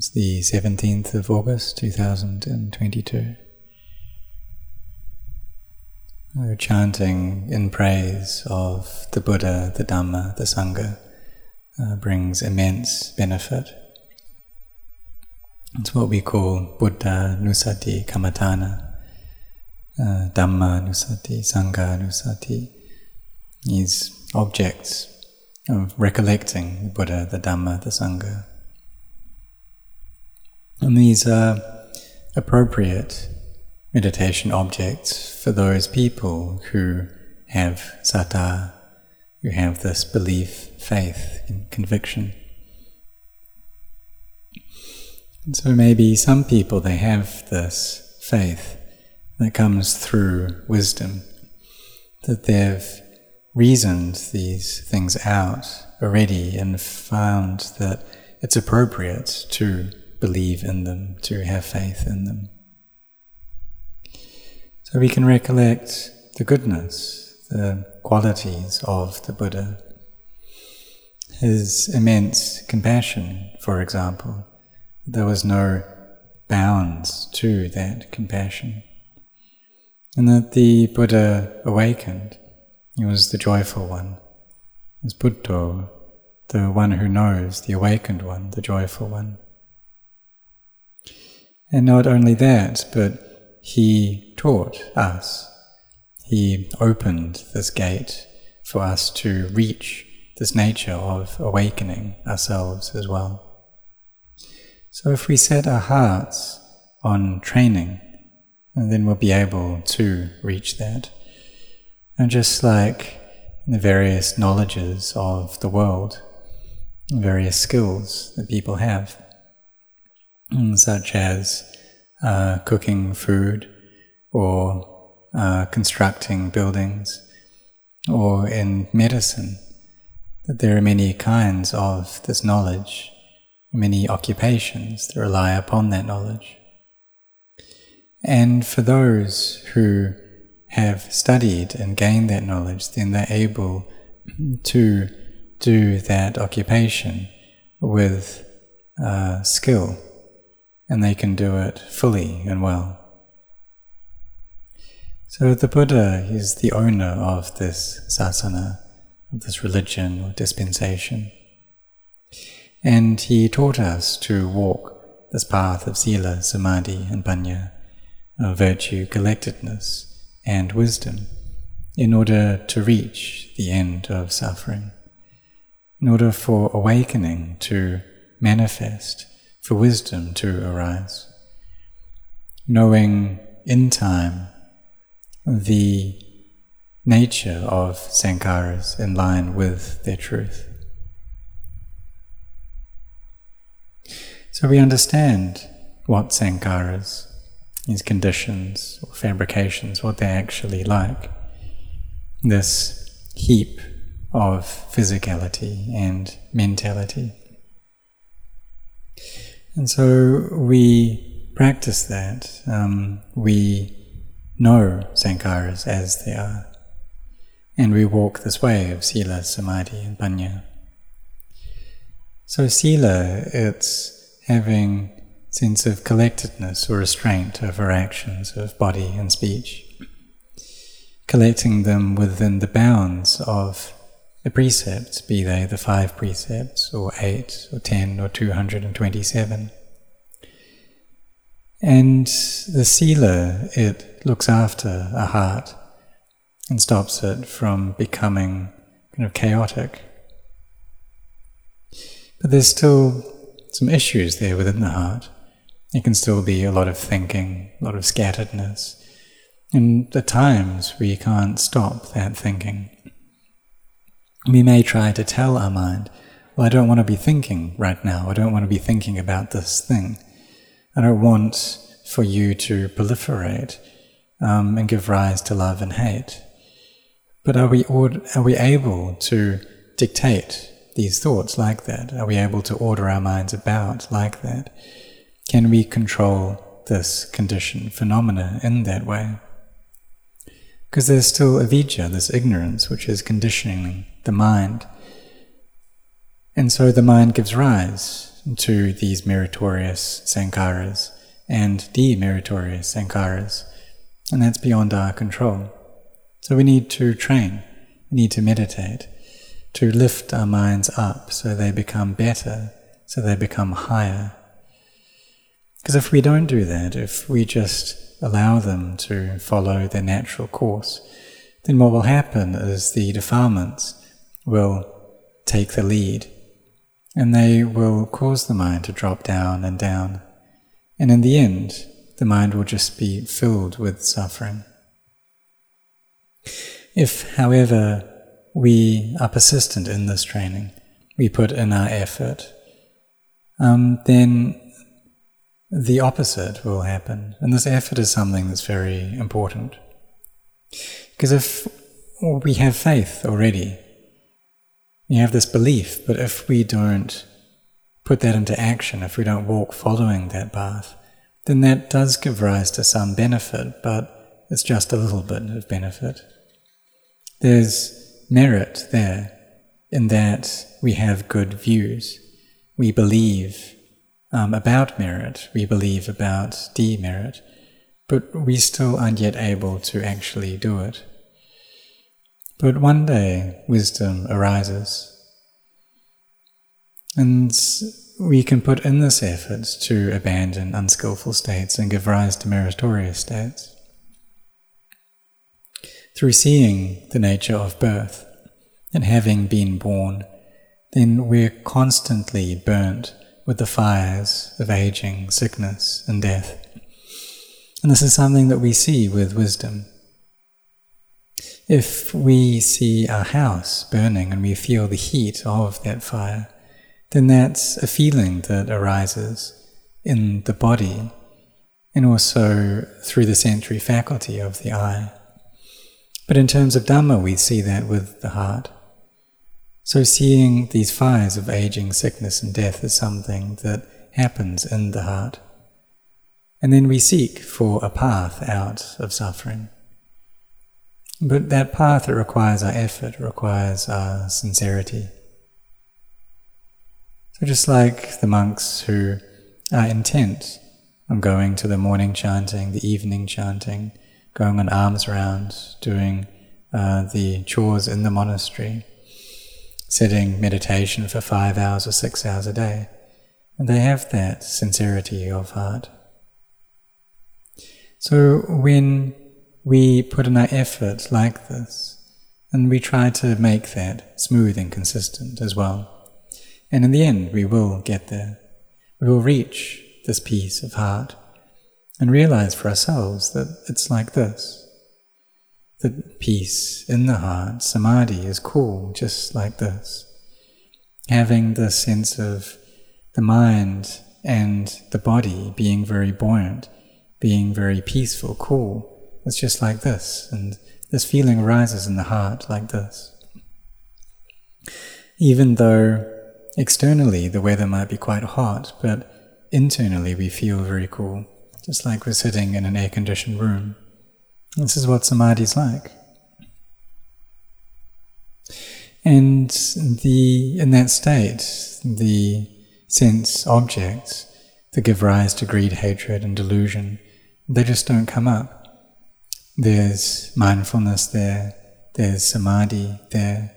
It's the 17th of August 2022. We're chanting in praise of the Buddha, the Dhamma, the Sangha. Uh, brings immense benefit. It's what we call Buddha Nusati Kamatana, uh, Dhammanussati, Sangha Nusati. These objects of recollecting the Buddha, the Dhamma, the Sangha. And these are appropriate meditation objects for those people who have saddha, who have this belief, faith, and conviction. And so maybe some people they have this faith that comes through wisdom, that they've reasoned these things out already and found that it's appropriate to believe in them, to have faith in them. So we can recollect the goodness, the qualities of the Buddha. His immense compassion, for example, there was no bounds to that compassion. And that the Buddha awakened, he was the joyful one, as Buddha, the one who knows, the awakened one, the joyful one. And not only that, but he taught us. He opened this gate for us to reach this nature of awakening ourselves as well. So if we set our hearts on training, then we'll be able to reach that. And just like the various knowledges of the world, various skills that people have, such as uh, cooking food or uh, constructing buildings or in medicine, that there are many kinds of this knowledge, many occupations that rely upon that knowledge. And for those who have studied and gained that knowledge, then they're able to do that occupation with uh, skill and they can do it fully and well. So the Buddha is the owner of this sasana, of this religion or dispensation. And he taught us to walk this path of sila, samadhi, and panya, of virtue, collectedness, and wisdom, in order to reach the end of suffering, in order for awakening to manifest for wisdom to arise. Knowing in time the nature of sankharas in line with their truth. So we understand what sankharas, these conditions or fabrications, what they're actually like. This heap of physicality and mentality. And so we practice that. Um, we know sankharas as they are. And we walk this way of sila, samadhi, and panya. So sila, it's having sense of collectedness or restraint over actions of body and speech, collecting them within the bounds of the precepts, be they the five precepts, or eight, or ten, or two hundred and twenty-seven. And the sila, it looks after a heart and stops it from becoming kind of chaotic. But there's still some issues there within the heart. It can still be a lot of thinking, a lot of scatteredness. And at times we can't stop that thinking we may try to tell our mind, well, I don't want to be thinking right now. I don't want to be thinking about this thing. I don't want for you to proliferate um, and give rise to love and hate. But are we, are we able to dictate these thoughts like that? Are we able to order our minds about like that? Can we control this conditioned phenomena in that way. Because there's still avijja, this ignorance, which is conditioning the mind. And so the mind gives rise to these meritorious sankharas and demeritorious sankharas, and that's beyond our control. So we need to train, we need to meditate, to lift our minds up so they become better, so they become higher. Because if we don't do that, if we just allow them to follow their natural course, then what will happen is the defilements will take the lead and they will cause the mind to drop down and down. And in the end, the mind will just be filled with suffering. If, however, we are persistent in this training, we put in our effort, um, then the opposite will happen. And this effort is something that's very important. Because if we have faith already, we have this belief, but if we don't put that into action, if we don't walk following that path, then that does give rise to some benefit, but it's just a little bit of benefit. There's merit there in that we have good views. We believe um, about merit, we believe about demerit, but we still aren't yet able to actually do it. But one day wisdom arises, and we can put in this effort to abandon unskillful states and give rise to meritorious states. Through seeing the nature of birth and having been born, then we're constantly burnt with the fires of aging, sickness, and death. And this is something that we see with wisdom. If we see our house burning and we feel the heat of that fire, then that's a feeling that arises in the body and also through the sensory faculty of the eye. But in terms of Dhamma, we see that with the heart. So seeing these fires of aging, sickness, and death is something that happens in the heart. And then we seek for a path out of suffering. But that path, it requires our effort, requires our sincerity. So just like the monks who are intent on going to the morning chanting, the evening chanting, going on alms rounds, doing uh, the chores in the monastery, sitting meditation for five hours or six hours a day. And they have that sincerity of heart. So when we put in our effort like this, and we try to make that smooth and consistent as well, and in the end we will get there. We will reach this peace of heart and realize for ourselves that it's like this that peace in the heart, samadhi, is cool, just like this. Having the sense of the mind and the body being very buoyant, being very peaceful, cool, it's just like this. And this feeling arises in the heart like this. Even though externally the weather might be quite hot, but internally we feel very cool, just like we're sitting in an air conditioned room. This is what samadhi is like. And the, in that state, the sense objects that give rise to greed, hatred, and delusion, they just don't come up. There's mindfulness there, there's samadhi there,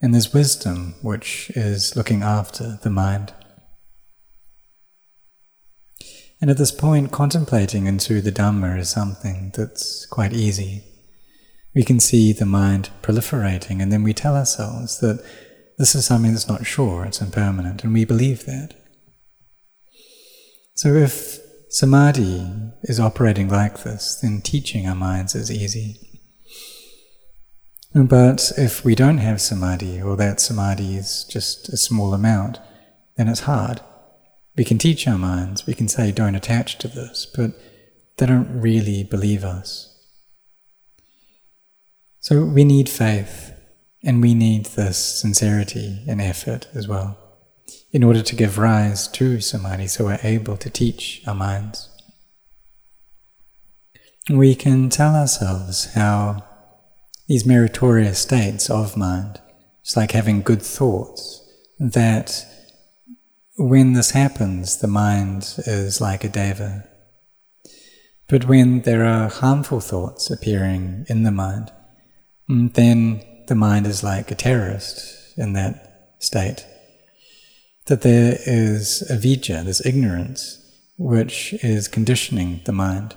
and there's wisdom, which is looking after the mind. And at this point, contemplating into the Dhamma is something that's quite easy. We can see the mind proliferating, and then we tell ourselves that this is something that's not sure, it's impermanent, and we believe that. So if samadhi is operating like this, then teaching our minds is easy. But if we don't have samadhi, or that samadhi is just a small amount, then it's hard. We can teach our minds, we can say, don't attach to this, but they don't really believe us. So we need faith, and we need this sincerity and effort as well, in order to give rise to samadhi so we're able to teach our minds. we can tell ourselves how these meritorious states of mind, it's like having good thoughts, that when this happens, the mind is like a deva. But when there are harmful thoughts appearing in the mind, mm, then the mind is like a terrorist in that state. That there is avidya, this ignorance, which is conditioning the mind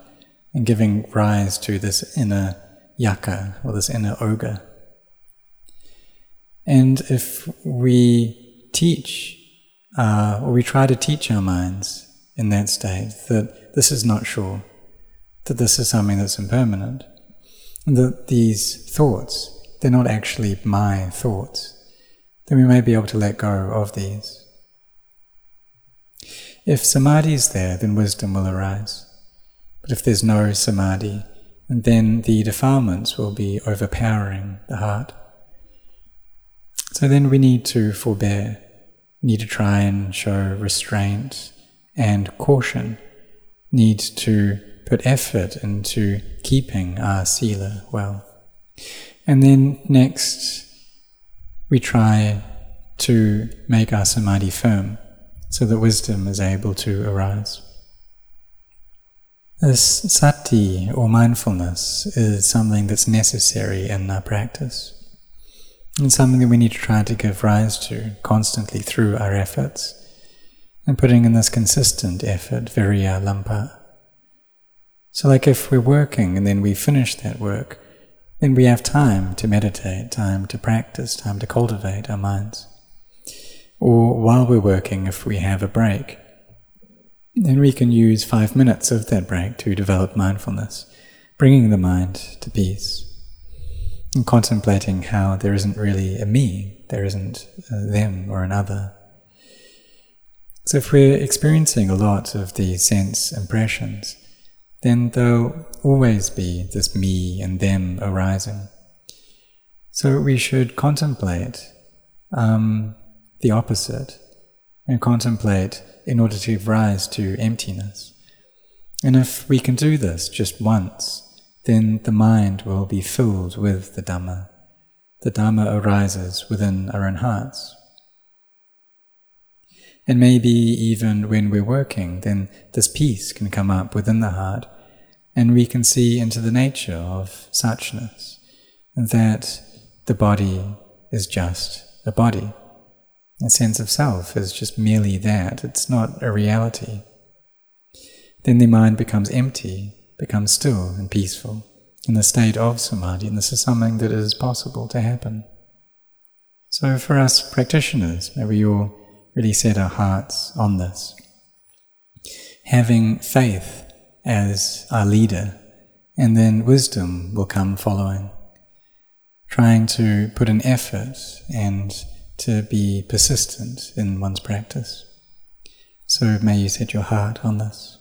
and giving rise to this inner yaka or this inner ogre. And if we teach, uh, or we try to teach our minds in that state that this is not sure, that this is something that's impermanent, and that these thoughts, they're not actually my thoughts, then we may be able to let go of these. If samadhi is there, then wisdom will arise. But if there's no samadhi, then the defilements will be overpowering the heart. So then we need to forbear, need to try and show restraint and caution, need to put effort into keeping our sila well. And then next, we try to make our samadhi firm so that wisdom is able to arise. This sati or mindfulness is something that's necessary in our practice. And something that we need to try to give rise to constantly through our efforts and putting in this consistent effort, viriya lampa. So, like if we're working and then we finish that work, then we have time to meditate, time to practice, time to cultivate our minds. Or while we're working, if we have a break, then we can use five minutes of that break to develop mindfulness, bringing the mind to peace and contemplating how there isn't really a me, there isn't them or another. So if we're experiencing a lot of these sense impressions, then there'll always be this me and them arising. So we should contemplate um, the opposite and contemplate in order to give rise to emptiness. And if we can do this just once, then the mind will be filled with the Dhamma. The Dhamma arises within our own hearts. And maybe even when we're working, then this peace can come up within the heart, and we can see into the nature of suchness, and that the body is just a body. A sense of self is just merely that, it's not a reality. Then the mind becomes empty, becomes still and peaceful in the state of samadhi, and this is something that is possible to happen. So, for us practitioners, may we all really set our hearts on this. Having faith as our leader, and then wisdom will come following. Trying to put an effort and to be persistent in one's practice. So may you set your heart on this.